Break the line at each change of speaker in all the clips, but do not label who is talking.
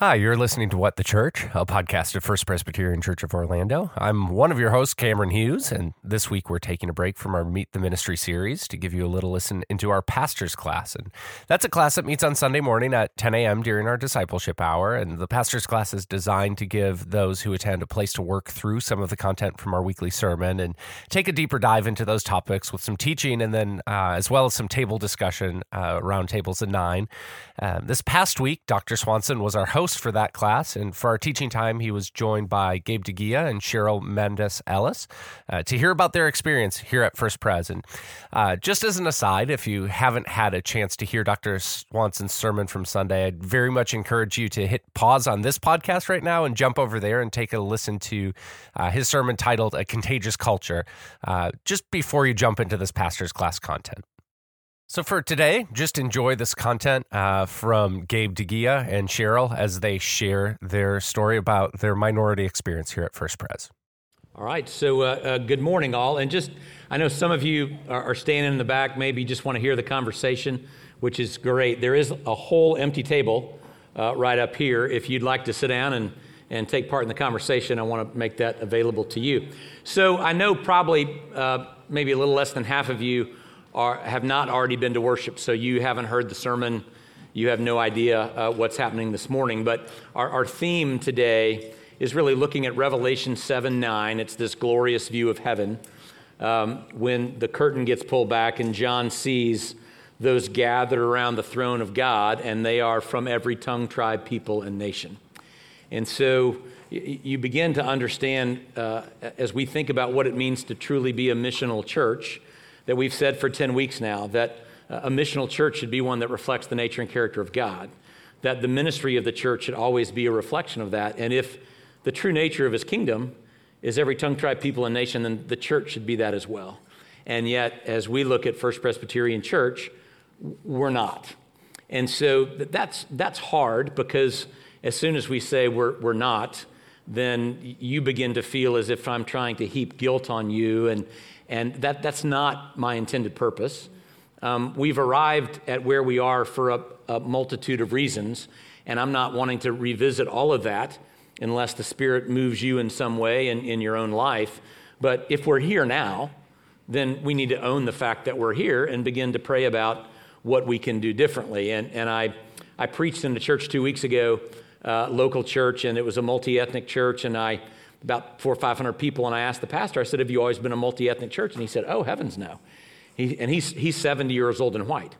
Hi, you're listening to What the Church, a podcast of First Presbyterian Church of Orlando. I'm one of your hosts, Cameron Hughes, and this week we're taking a break from our Meet the Ministry series to give you a little listen into our pastor's class. And that's a class that meets on Sunday morning at 10 a.m. during our discipleship hour. And the pastor's class is designed to give those who attend a place to work through some of the content from our weekly sermon and take a deeper dive into those topics with some teaching and then uh, as well as some table discussion uh, around tables of nine. Uh, this past week, Dr. Swanson was our host host for that class. And for our teaching time, he was joined by Gabe DeGia and Cheryl Mendes Ellis uh, to hear about their experience here at First Pres. And uh, just as an aside, if you haven't had a chance to hear Dr. Swanson's sermon from Sunday, I'd very much encourage you to hit pause on this podcast right now and jump over there and take a listen to uh, his sermon titled A Contagious Culture uh, just before you jump into this pastor's class content. So for today, just enjoy this content uh, from Gabe DeGia and Cheryl as they share their story about their minority experience here at First Pres.
All right, so uh, uh, good morning, all. And just, I know some of you are, are standing in the back, maybe just want to hear the conversation, which is great. There is a whole empty table uh, right up here. If you'd like to sit down and, and take part in the conversation, I want to make that available to you. So I know probably uh, maybe a little less than half of you are, have not already been to worship, so you haven't heard the sermon. You have no idea uh, what's happening this morning. But our, our theme today is really looking at Revelation 7 9. It's this glorious view of heaven. Um, when the curtain gets pulled back and John sees those gathered around the throne of God, and they are from every tongue, tribe, people, and nation. And so you begin to understand uh, as we think about what it means to truly be a missional church that we've said for 10 weeks now that uh, a missional church should be one that reflects the nature and character of God, that the ministry of the church should always be a reflection of that. And if the true nature of his kingdom is every tongue, tribe, people, and nation, then the church should be that as well. And yet, as we look at First Presbyterian Church, we're not. And so that's, that's hard because as soon as we say we're, we're not, then you begin to feel as if I'm trying to heap guilt on you and, and that, that's not my intended purpose. Um, we've arrived at where we are for a, a multitude of reasons, and I'm not wanting to revisit all of that unless the Spirit moves you in some way in, in your own life. But if we're here now, then we need to own the fact that we're here and begin to pray about what we can do differently. And, and I, I preached in the church two weeks ago, uh, local church, and it was a multi ethnic church, and I about four or 500 people, and I asked the pastor, I said, Have you always been a multi ethnic church? And he said, Oh, heavens no. He, and he's, he's 70 years old and white.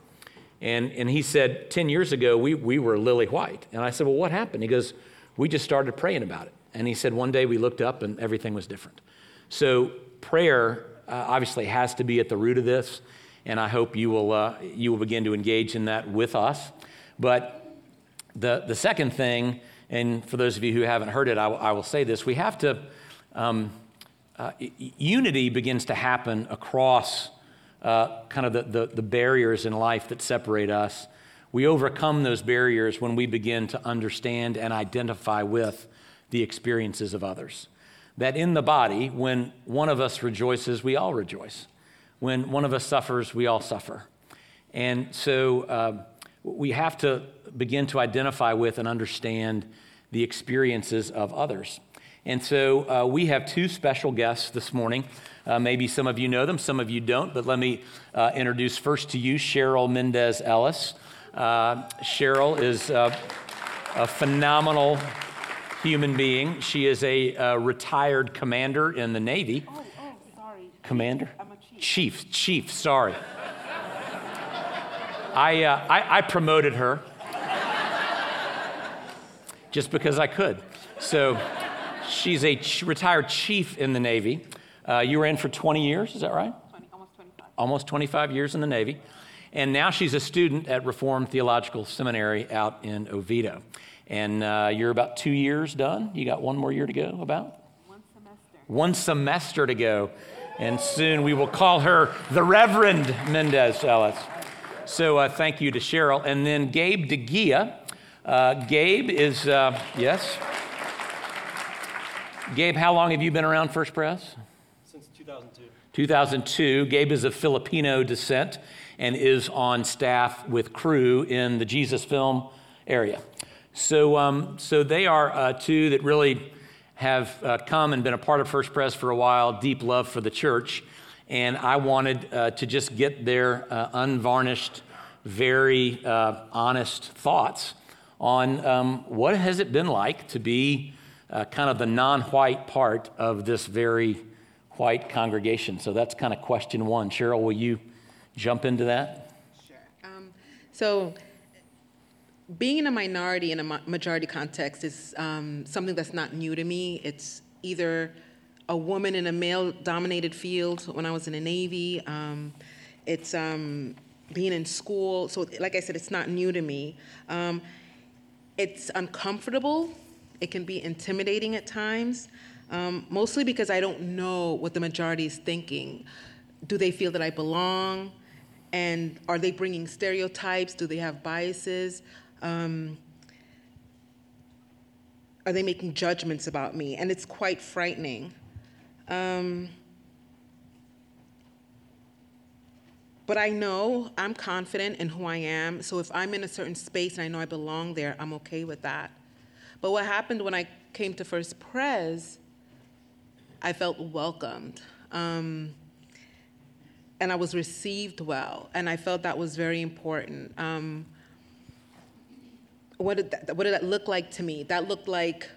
And, and he said, 10 years ago, we, we were lily white. And I said, Well, what happened? He goes, We just started praying about it. And he said, One day we looked up and everything was different. So prayer uh, obviously has to be at the root of this. And I hope you will, uh, you will begin to engage in that with us. But the, the second thing and for those of you who haven't heard it, I will say this. We have to, um, uh, unity begins to happen across uh, kind of the, the, the barriers in life that separate us. We overcome those barriers when we begin to understand and identify with the experiences of others. That in the body, when one of us rejoices, we all rejoice. When one of us suffers, we all suffer. And so uh, we have to begin to identify with and understand the experiences of others. And so uh, we have two special guests this morning. Uh, maybe some of you know them, some of you don't, but let me uh, introduce first to you Cheryl Mendez Ellis. Uh, Cheryl is uh, a phenomenal human being. She is a uh, retired commander in the Navy.
Oh, oh, sorry.
Commander?
I'm a chief.
Chief, chief, sorry. I, I, I promoted her just because I could. So she's a ch- retired chief in the Navy. Uh, you were in for 20 years, is that right?
20, almost 25.
Almost 25 years in the Navy. And now she's a student at Reformed Theological Seminary out in Oviedo. And uh, you're about two years done. You got one more year to go, about?
One semester.
One semester to go. And soon we will call her the Reverend Mendez Ellis. So uh, thank you to Cheryl. And then Gabe DeGia. Uh, Gabe is, uh, yes? Gabe, how long have you been around First Pres?
Since 2002.
2002. Gabe is of Filipino descent and is on staff with Cru in the Jesus film area. So, um, so they are uh, two that really have uh, come and been a part of First Pres for a while, deep love for the church. And I wanted uh, to just get their uh, unvarnished, very uh, honest thoughts on um, what has it been like to be uh, kind of the non-white part of this very white congregation. So that's kind of question one. Cheryl, will you jump into that?
Sure. Um, so, being in a minority in a majority context is um, something that's not new to me. It's either a woman in a male dominated field when I was in the Navy, um, it's um, being in school. So, like I said, it's not new to me. It's uncomfortable, it can be intimidating at times, um, mostly because I don't know what the majority is thinking. Do they feel that I belong? And are they bringing stereotypes? Do they have biases? Um, are they making judgments about me? And it's quite frightening. Um, but I know I'm confident in who I am. So if I'm in a certain space and I know I belong there, I'm okay with that. But what happened when I came to First Pres, I felt welcomed. Um, and I was received well. And I felt that was very important. Um, what did that, what did that look like to me? That looked like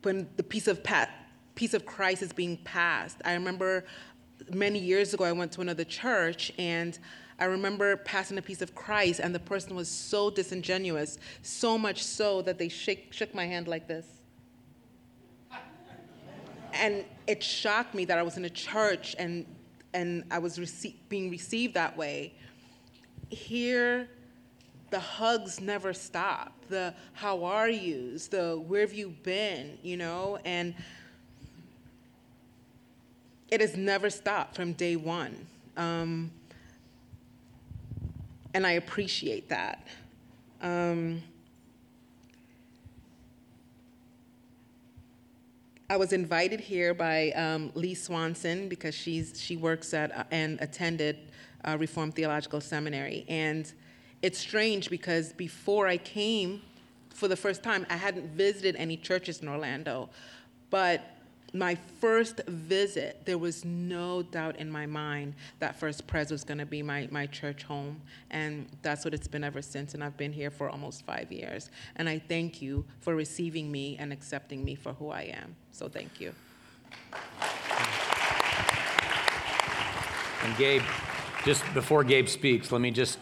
when the peace of pat, peace of Christ is being passed. I remember many years ago I went to another church and I remember passing a peace of Christ and the person was so disingenuous, so much so that they shake, shook my hand like this. And it shocked me that I was in a church and and I was rece- being received that way. Here the hugs never stop. The how are yous, the where have you been, you know, and it has never stopped from day one. Um, and I appreciate that. Um, I was invited here by um, Lee Swanson because she's she works at uh, and attended uh, Reformed Theological Seminary, and it's strange because before I came for the first time, I hadn't visited any churches in Orlando. But my first visit, there was no doubt in my mind that First Pres was going to be my, my church home. And that's what it's been ever since. And I've been here for almost five years. And I thank you for receiving me and accepting me for who I am. So thank you.
And Gabe, just before Gabe speaks, let me just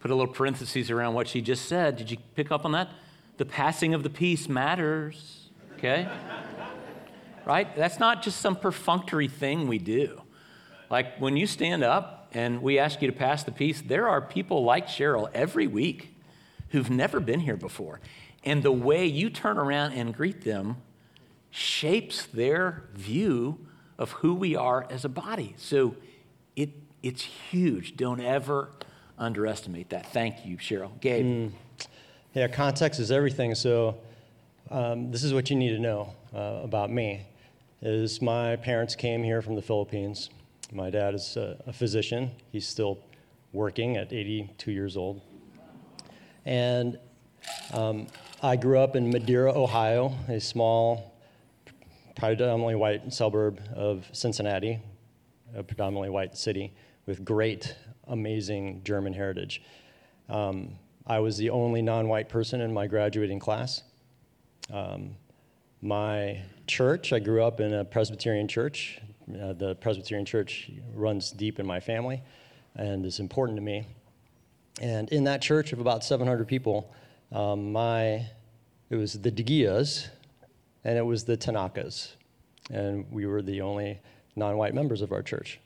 put a little parentheses around what she just said. Did you pick up on that? The passing of the peace matters, okay? Right? That's not just some perfunctory thing we do. Like when you stand up and we ask you to pass the peace, there are people like Cheryl every week who've never been here before. And the way you turn around and greet them shapes their view of who we are as a body. So it, it's huge. Don't ever underestimate that. Thank you, Cheryl. Gabe. Mm.
Yeah, context is everything. So um, this is what you need to know uh, about me. Is my parents came here from the Philippines. My dad is a, a physician. He's still working at 82 years old. And um, I grew up in Madeira, Ohio, a small, predominantly white suburb of Cincinnati, a predominantly white city with great amazing German heritage. Um, I was the only non white person in my graduating class. Um, my church, I grew up in a Presbyterian church. Uh, the Presbyterian church runs deep in my family and is important to me. And in that church of about 700 people, um, my, it was the Degias and it was the Tanakas. And we were the only non white members of our church.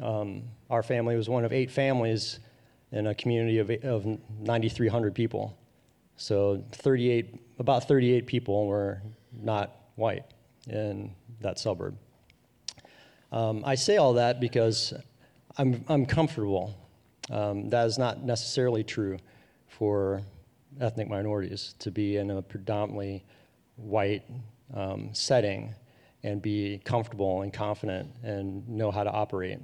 Um, our family was one of eight families in a community of, of 9,300 people. So 38, about 38 people were not white in that suburb. Um, I say all that because I'm, I'm comfortable. Um, that is not necessarily true for ethnic minorities to be in a predominantly white um, setting and be comfortable and confident and know how to operate.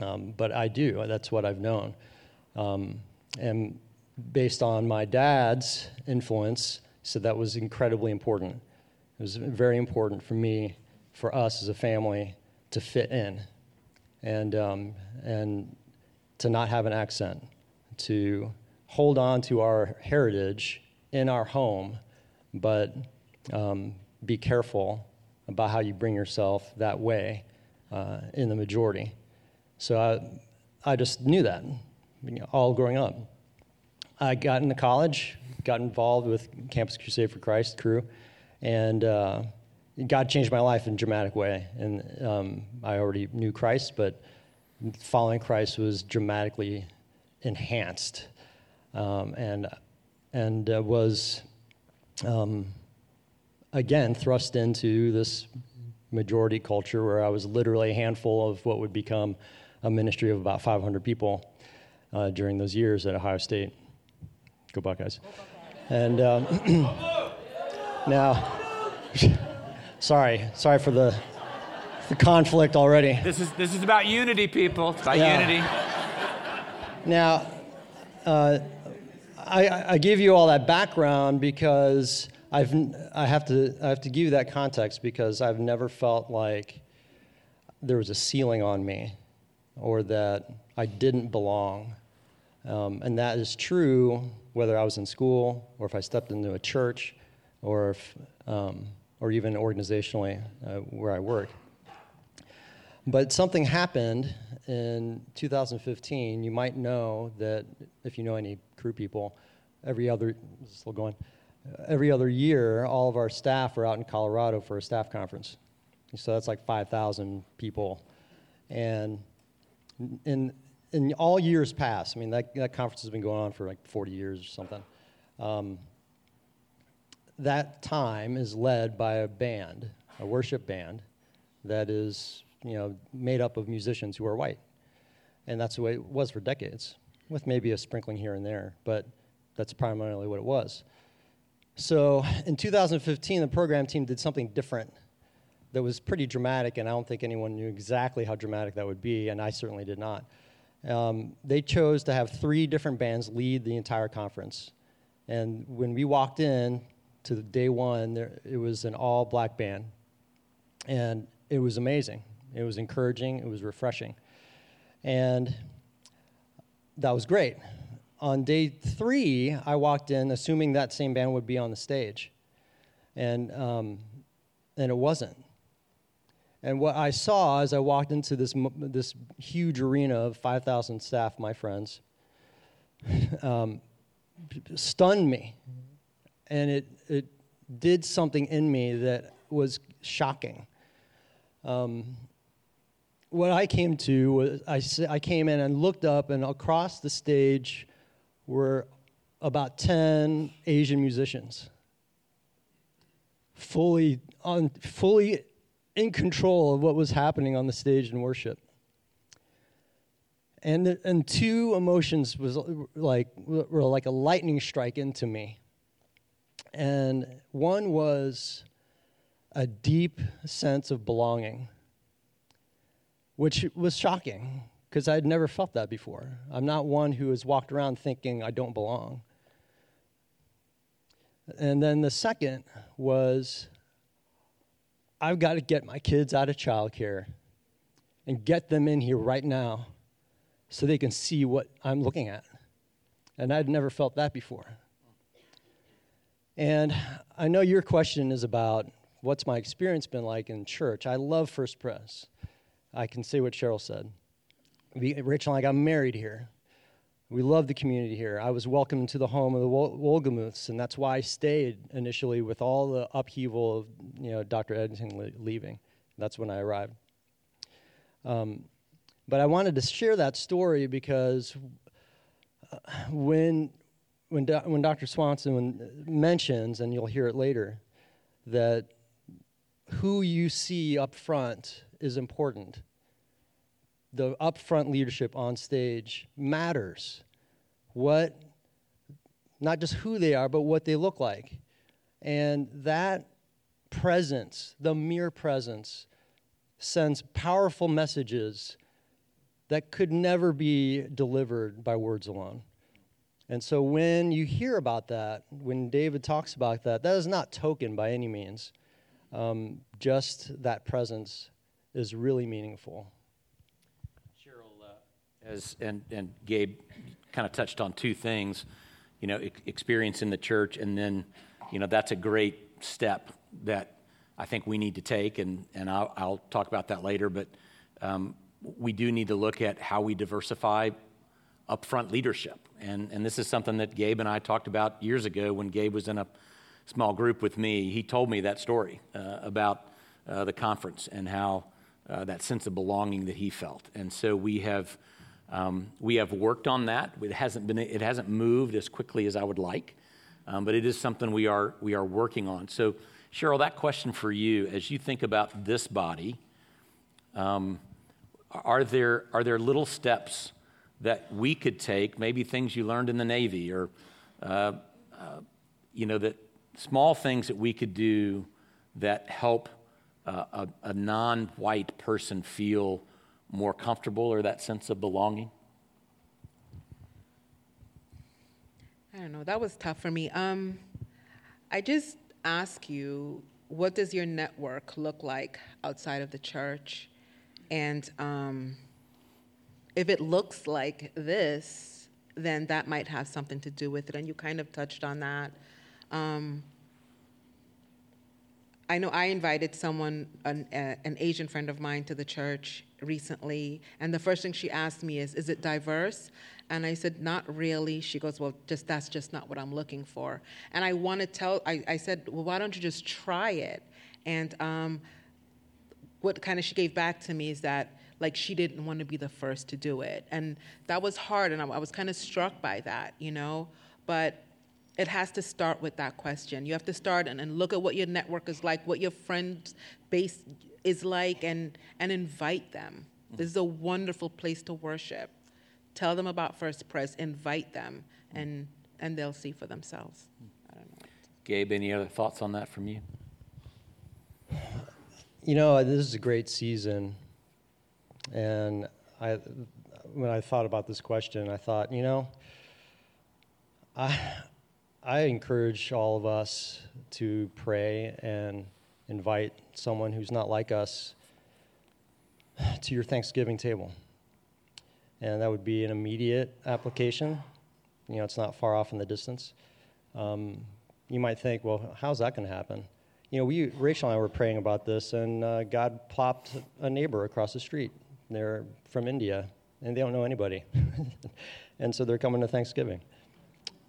Um, but I do. That's what I've known. Um, and based on my dad's influence, so that was incredibly important. It was very important for me, for us as a family, to fit in, and um, and to not have an accent, to hold on to our heritage in our home, but um, be careful about how you bring yourself that way uh, in the majority. So I, I just knew that you know, all growing up. I got into college, got involved with Campus Crusade for Christ Cru, and uh, God changed my life in a dramatic way. And um, I already knew Christ, but following Christ was dramatically enhanced, um, and and uh, was um, again thrust into this majority culture where I was literally a handful of what would become a ministry of about 500 people uh, during those years at Ohio State. Go Buckeyes. And um, now, sorry, sorry for the, the conflict already.
This is this is about unity, people. It's about
Yeah.
unity.
Now, uh, I, I give you all that background because I've, I, have to, I have to give you that context because I've never felt like there was a ceiling on me or that I didn't belong. Um, and that is true whether I was in school or if I stepped into a church or, if, um, or even organizationally uh, where I work. But something happened in 2015. You might know that if you know any Cru people, every other still going. Every other year, all of our staff are out in Colorado for a staff conference. So that's like 5,000 people, and in in all years past, I mean that that conference has been going on for like 40 years or something. Um, that time is led by a band, a worship band, that is you know made up of musicians who are white, and that's the way it was for decades, with maybe a sprinkling here and there, but that's primarily what it was. So in 2015, the program team did something different that was pretty dramatic, and I don't think anyone knew exactly how dramatic that would be, and I certainly did not. Um, they chose to have three different bands lead the entire conference. And when we walked in to day one, there, it was an all black band. And it was amazing. It was encouraging, it was refreshing. And that was great. On day three, I walked in assuming that same band would be on the stage. And, um, and it wasn't. And what I saw as I walked into this, this huge arena of 5,000 staff, my friends, um, stunned me. And it, it did something in me that was shocking. Um, what I came to was I, I came in and looked up, and across the stage were about 10 Asian musicians, fully, on, fully in control of what was happening on the stage in worship. And, the, and two emotions was like, were like a lightning strike into me. And one was a deep sense of belonging, which was shocking because I'd never felt that before. I'm not one who has walked around thinking I don't belong. And then the second was I've got to get my kids out of childcare and get them in here right now so they can see what I'm looking at. And I'd never felt that before. And I know your question is about what's my experience been like in church. I love First Pres. I can say what Cheryl said. We, Rachel and I got married here. We love the community here. I was welcomed to the home of the Wol- Wolgemuths, and that's why I stayed initially with all the upheaval of you know Dr. Edington le- leaving. That's when I arrived. Um, but I wanted to share that story because uh, when when, Do- when Dr. Swanson mentions, and you'll hear it later, that who you see up front is important. The upfront leadership on stage matters. What, not just who they are, but what they look like. And that presence, the mere presence, sends powerful messages that could never be delivered by words alone. And so when you hear about that, when David talks about that, that is not token by any means. Um, just that presence is really meaningful.
Cheryl, uh, as and and Gabe kind of touched on two things, you know, ex- experience in the church, and then, you know, that's a great step that I think we need to take, and and I'll, I'll talk about that later. But um, we do need to look at how we diversify upfront leadership, and and this is something that Gabe and I talked about years ago when Gabe was in a small group with me. He told me that story uh, about uh, the conference and how uh, that sense of belonging that he felt. And so we have, um, we have worked on that. It hasn't, been, it hasn't moved as quickly as I would like, um, but it is something we are, we are working on. So, Cheryl, that question for you, as you think about this body, um, are, there, are there little steps that we could take, maybe things you learned in the Navy or, uh, uh, you know, that small things that we could do that help uh, a, a non white person feel more comfortable or that sense of belonging?
I don't know. That was tough for me. Um, I just ask you, what does your network look like outside of the church? And um, if it looks like this, then that might have something to do with it. And you kind of touched on that. Um, I know I invited someone, an, uh, an Asian friend of mine, to the church recently, and the first thing she asked me is, "Is it diverse?" And I said, "Not really." She goes, "Well, just that's just not what I'm looking for." And I want to tell, I, I said, "Well, why don't you just try it?" And um, what kind of she gave back to me is that like she didn't want to be the first to do it, and that was hard, and I, I was kind of struck by that, you know, but it has to start with that question. You have to start and, and look at what your network is like, what your friend base is like, and, and invite them. Mm-hmm. This is a wonderful place to worship. Tell them about First Pres, invite them, mm-hmm. and, and they'll see for themselves. Mm. I don't know.
Gabe, any other thoughts on that from you?
You know, this is a great season. And I, when I thought about this question, I thought, you know, I, I encourage all of us to pray and invite someone who's not like us to your Thanksgiving table. And that would be an immediate application. You know, it's not far off in the distance. Um, you might think, well, how's that going to happen? You know, we, Rachel and I were praying about this, and uh, God plopped a neighbor across the street. They're from India, and they don't know anybody. and so they're coming to Thanksgiving.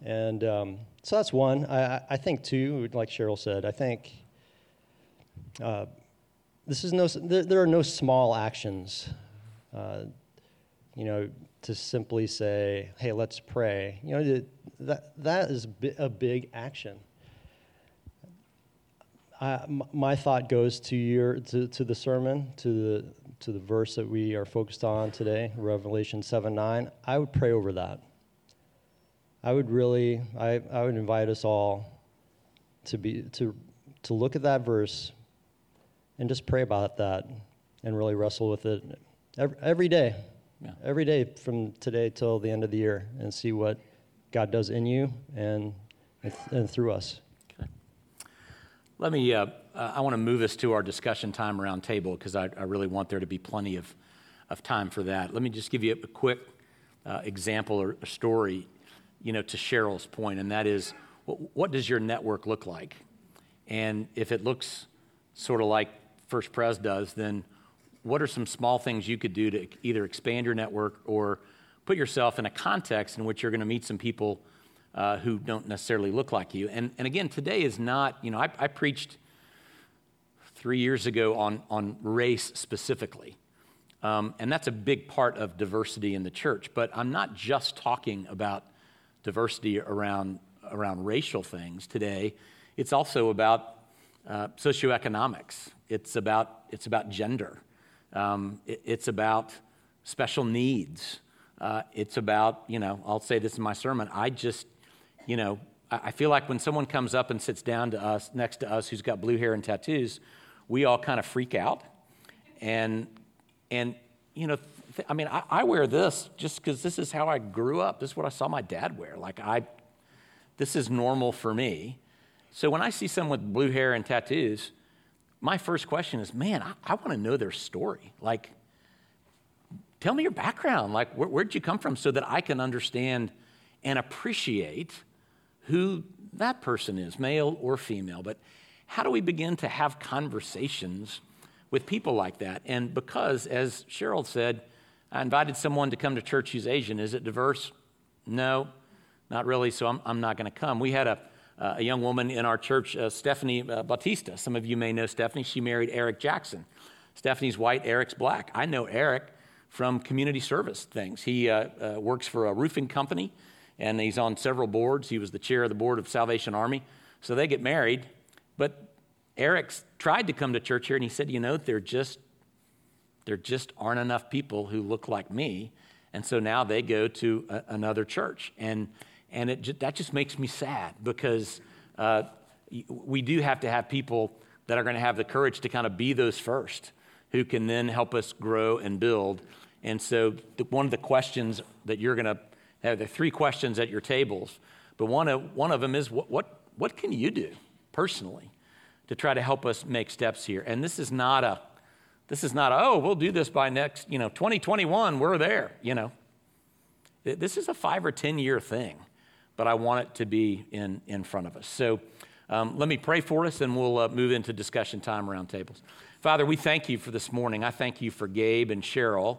And um, so that's one. I, I think, too, like Cheryl said, I think uh, this is no, there, there, are no small actions. Uh, you know, to simply say, hey, let's pray. You know, that, that is a big action. I, my thought goes to your to, to the sermon to the to the verse that we are focused on today, Revelation seven nine. I would pray over that. I would really, I, I would invite us all to be to to look at that verse and just pray about that and really wrestle with it every, every day, yeah. every day from today till the end of the year, and see what God does in you and and through us.
Let me. Uh, I want to move us to our discussion time around table because I, I, really want there to be plenty of of time for that. Let me just give you a quick uh, example or a story you know, to Cheryl's point, and that is, what, what does your network look like? And if it looks sort of like First Pres does, then what are some small things you could do to either expand your network or put yourself in a context in which you're going to meet some people uh, who don't necessarily look like you? And, and again, today is not, you know, I, I preached three years ago on, on race specifically. Um, and that's a big part of diversity in the church. But I'm not just talking about diversity around, around racial things today, it's also about uh, socioeconomics. It's about, it's about gender. Um, it, it's about special needs. Uh, it's about, you know, I'll say this in my sermon. I just, you know, I, feel like when someone comes up and sits down to us, next to us, who's got blue hair and tattoos, we all kind of freak out. And, and you know, th- I mean, I, I wear this just because this is how I grew up. This is what I saw my dad wear. Like, I, this is normal for me. So when I see someone with blue hair and tattoos, my first question is, man, I, I want to know their story. Like, tell me your background. Like, where, where'd you come from so that I can understand and appreciate who that person is, male or female. But how do we begin to have conversations with people like that? And because, as Cheryl said, I invited someone to come to church who's Asian. Is it diverse? No, not really, so I'm, I'm not going to come. We had a, uh, a young woman in our church, uh, Stephanie uh, Bautista. Some of you may know Stephanie. She married Eric Jackson. Stephanie's white, Eric's black. I know Eric from community service things. He uh, uh, works for a roofing company and he's on several boards. He was the chair of the board of Salvation Army. So they get married, but Eric's tried to come to church here and he said, you know, there just there just aren't enough people who look like me. And so now they go to a, another church. And, and it just, that just makes me sad because uh, we do have to have people that are going to have the courage to kind of be those first who can then help us grow and build. And so, the, one of the questions that you're going to have the three questions at your tables, but one of, one of them is what, what, what can you do personally to try to help us make steps here? And this is not a, this is not, a, oh, we'll do this by next, you know, 2021, we're there, you know. This is a five or 10 year thing, but I want it to be in, in front of us. So um, let me pray for us and we'll uh, move into discussion time around tables. Father, we thank you for this morning. I thank you for Gabe and Cheryl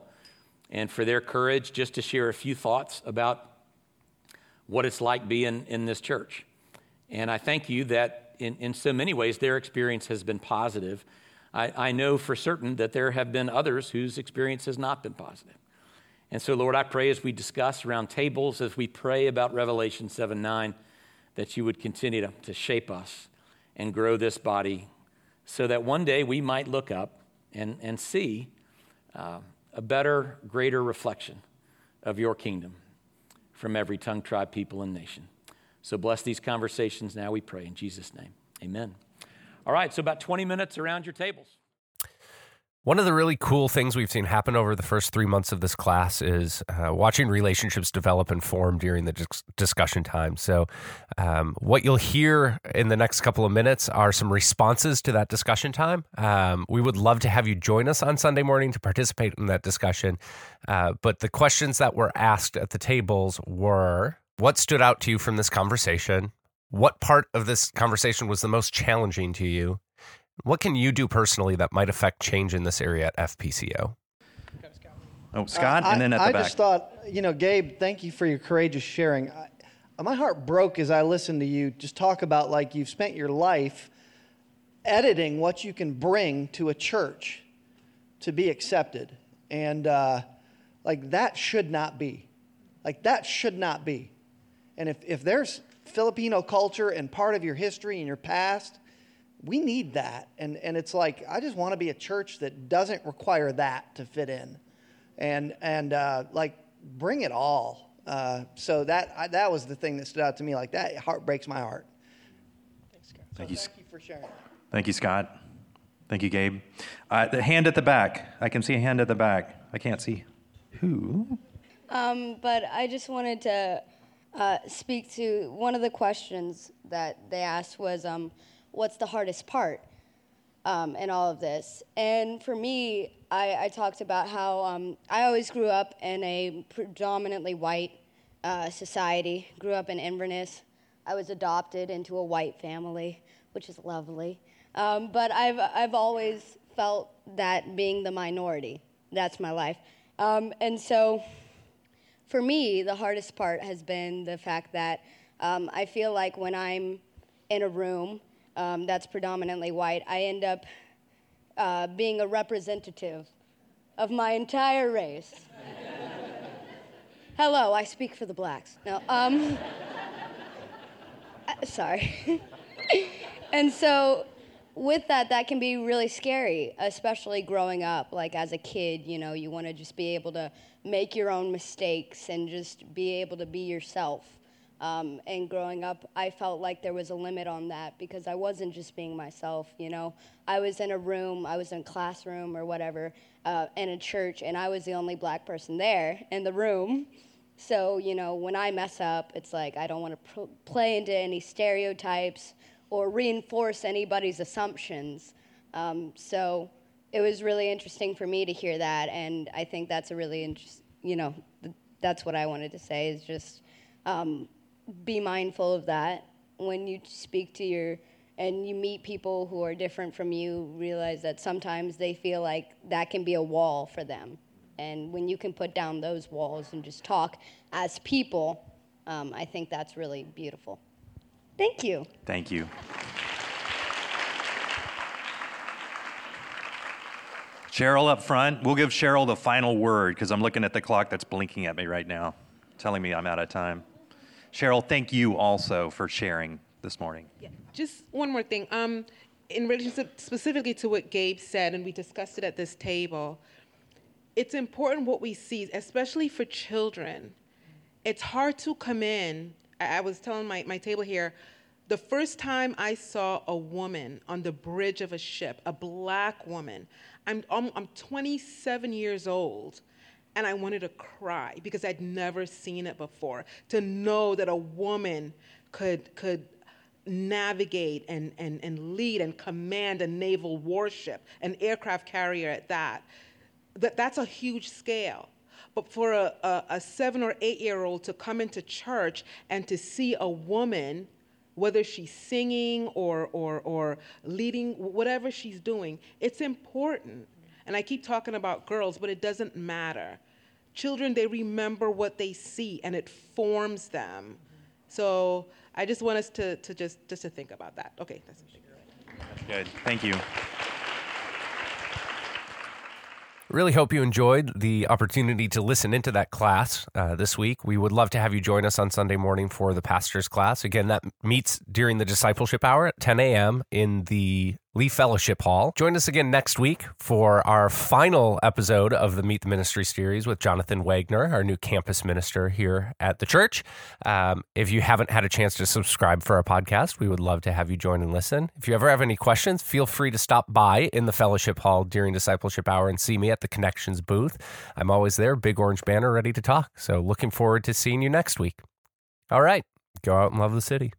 and for their courage just to share a few thoughts about what it's like being in this church. And I thank you that in, in so many ways their experience has been positive. I, I know for certain that there have been others whose experience has not been positive. And so, Lord, I pray as we discuss around tables, as we pray about Revelation 7 9, that you would continue to, to shape us and grow this body so that one day we might look up and, and see uh, a better, greater reflection of your kingdom from every tongue, tribe, people, and nation. So bless these conversations now, we pray, in Jesus' name. Amen. All right, so about 20 minutes around your tables.
One of the really cool things we've seen happen over the first three months of this class is uh, watching relationships develop and form during the dis- discussion time. So, um, what you'll hear in the next couple of minutes are some responses to that discussion time. Um, we would love to have you join us on Sunday morning to participate in that discussion. Uh, but the questions that were asked at the tables were what stood out to you from this conversation? What part of this conversation was the most challenging to you? What can you do personally that might affect change in this area at FPCO?
Oh, Scott, and then at the
I
back.
I just thought, you know, Gabe, thank you for your courageous sharing. I, my heart broke as I listened to you just talk about like you've spent your life editing what you can bring to a church to be accepted. And uh, like that should not be. Like that should not be. And if, if there's Filipino culture and part of your history and your past, we need that. And, and it's like, I just want to be a church that doesn't require that to fit in. And, and uh, like, bring it all. Uh, so that, I, that was the thing that stood out to me. Like, that heart breaks my heart. Thanks, Scott.
Thank
so
you.
Thank you for sharing.
Thank you, Scott. Thank you, Gabe. Uh, the hand at the back. I can see a hand at the back. I can't see who.
Um, but I just wanted to uh, speak to one of the questions that they asked was, um, what's the hardest part um, in all of this? And for me, I, I talked about how um, I always grew up in a predominantly white uh, society, grew up in Inverness. I was adopted into a white family, which is lovely. Um, but I've, I've always felt that being the minority, that's my life. Um, and so for me, the hardest part has been the fact that um, I feel like when I'm in a room um, that's predominantly white, I end up uh, being a representative of my entire race. Hello, I speak for the blacks. No, um, sorry. and so, with that, that can be really scary, especially growing up. Like as a kid, you know, you want to just be able to make your own mistakes and just be able to be yourself. Um, and growing up, I felt like there was a limit on that because I wasn't just being myself. You know, I was in a room, I was in a classroom or whatever, uh, in a church, and I was the only black person there in the room. So, you know, when I mess up, it's like I don't want to pr- play into any stereotypes or reinforce anybody's assumptions. Um, so it was really interesting for me to hear that, and I think that's a really interesting, you know, th- that's what I wanted to say is just um, be mindful of that when you speak to your and you meet people who are different from you realize that sometimes they feel like that can be a wall for them and when you can put down those walls and just talk as people um, i think that's really beautiful thank you
Thank you. Cheryl up front. We'll give Cheryl the final word because I'm looking at the clock that's blinking at me right now, telling me I'm out of time. Cheryl, thank you also for sharing this morning.
Just one more thing. Um, in relation specifically to what Gabe said, and we discussed it at this table, it's important what we see, especially for children. It's hard to come in. I, I was telling my, my table here, the first time I saw a woman on the bridge of a ship, a black woman, I'm, I'm, I'm 27 years old and I wanted to cry because I'd never seen it before. To know that a woman could could navigate and, and, and lead and command a naval warship, an aircraft carrier at that, that that's a huge scale. But for a, a, a seven or eight year old to come into church and to see a woman, whether she's singing or, or, or leading, whatever she's doing, it's important. And I keep talking about girls, but it doesn't matter. Children, they remember what they see and it forms them. So I just want us to, to just, just to think about that. Okay, that's
Good. Thank you.
Really hope you enjoyed the opportunity to listen into that class uh, this week. We would love to have you join us on Sunday morning for the pastor's class. Again, that meets during the discipleship hour at 10 a.m. in the Lee Fellowship Hall. Join us again next week for our final episode of the Meet the Ministry series with Jonathan Wagner, our new campus minister here at the church. Um, if you haven't had a chance to subscribe for our podcast, we would love to have you join and listen. If you ever have any questions, feel free to stop by in the Fellowship Hall during discipleship hour and see me at the Connections booth. I'm always there, big orange banner ready to talk. So looking forward to seeing you next week. All right, go out and love the city.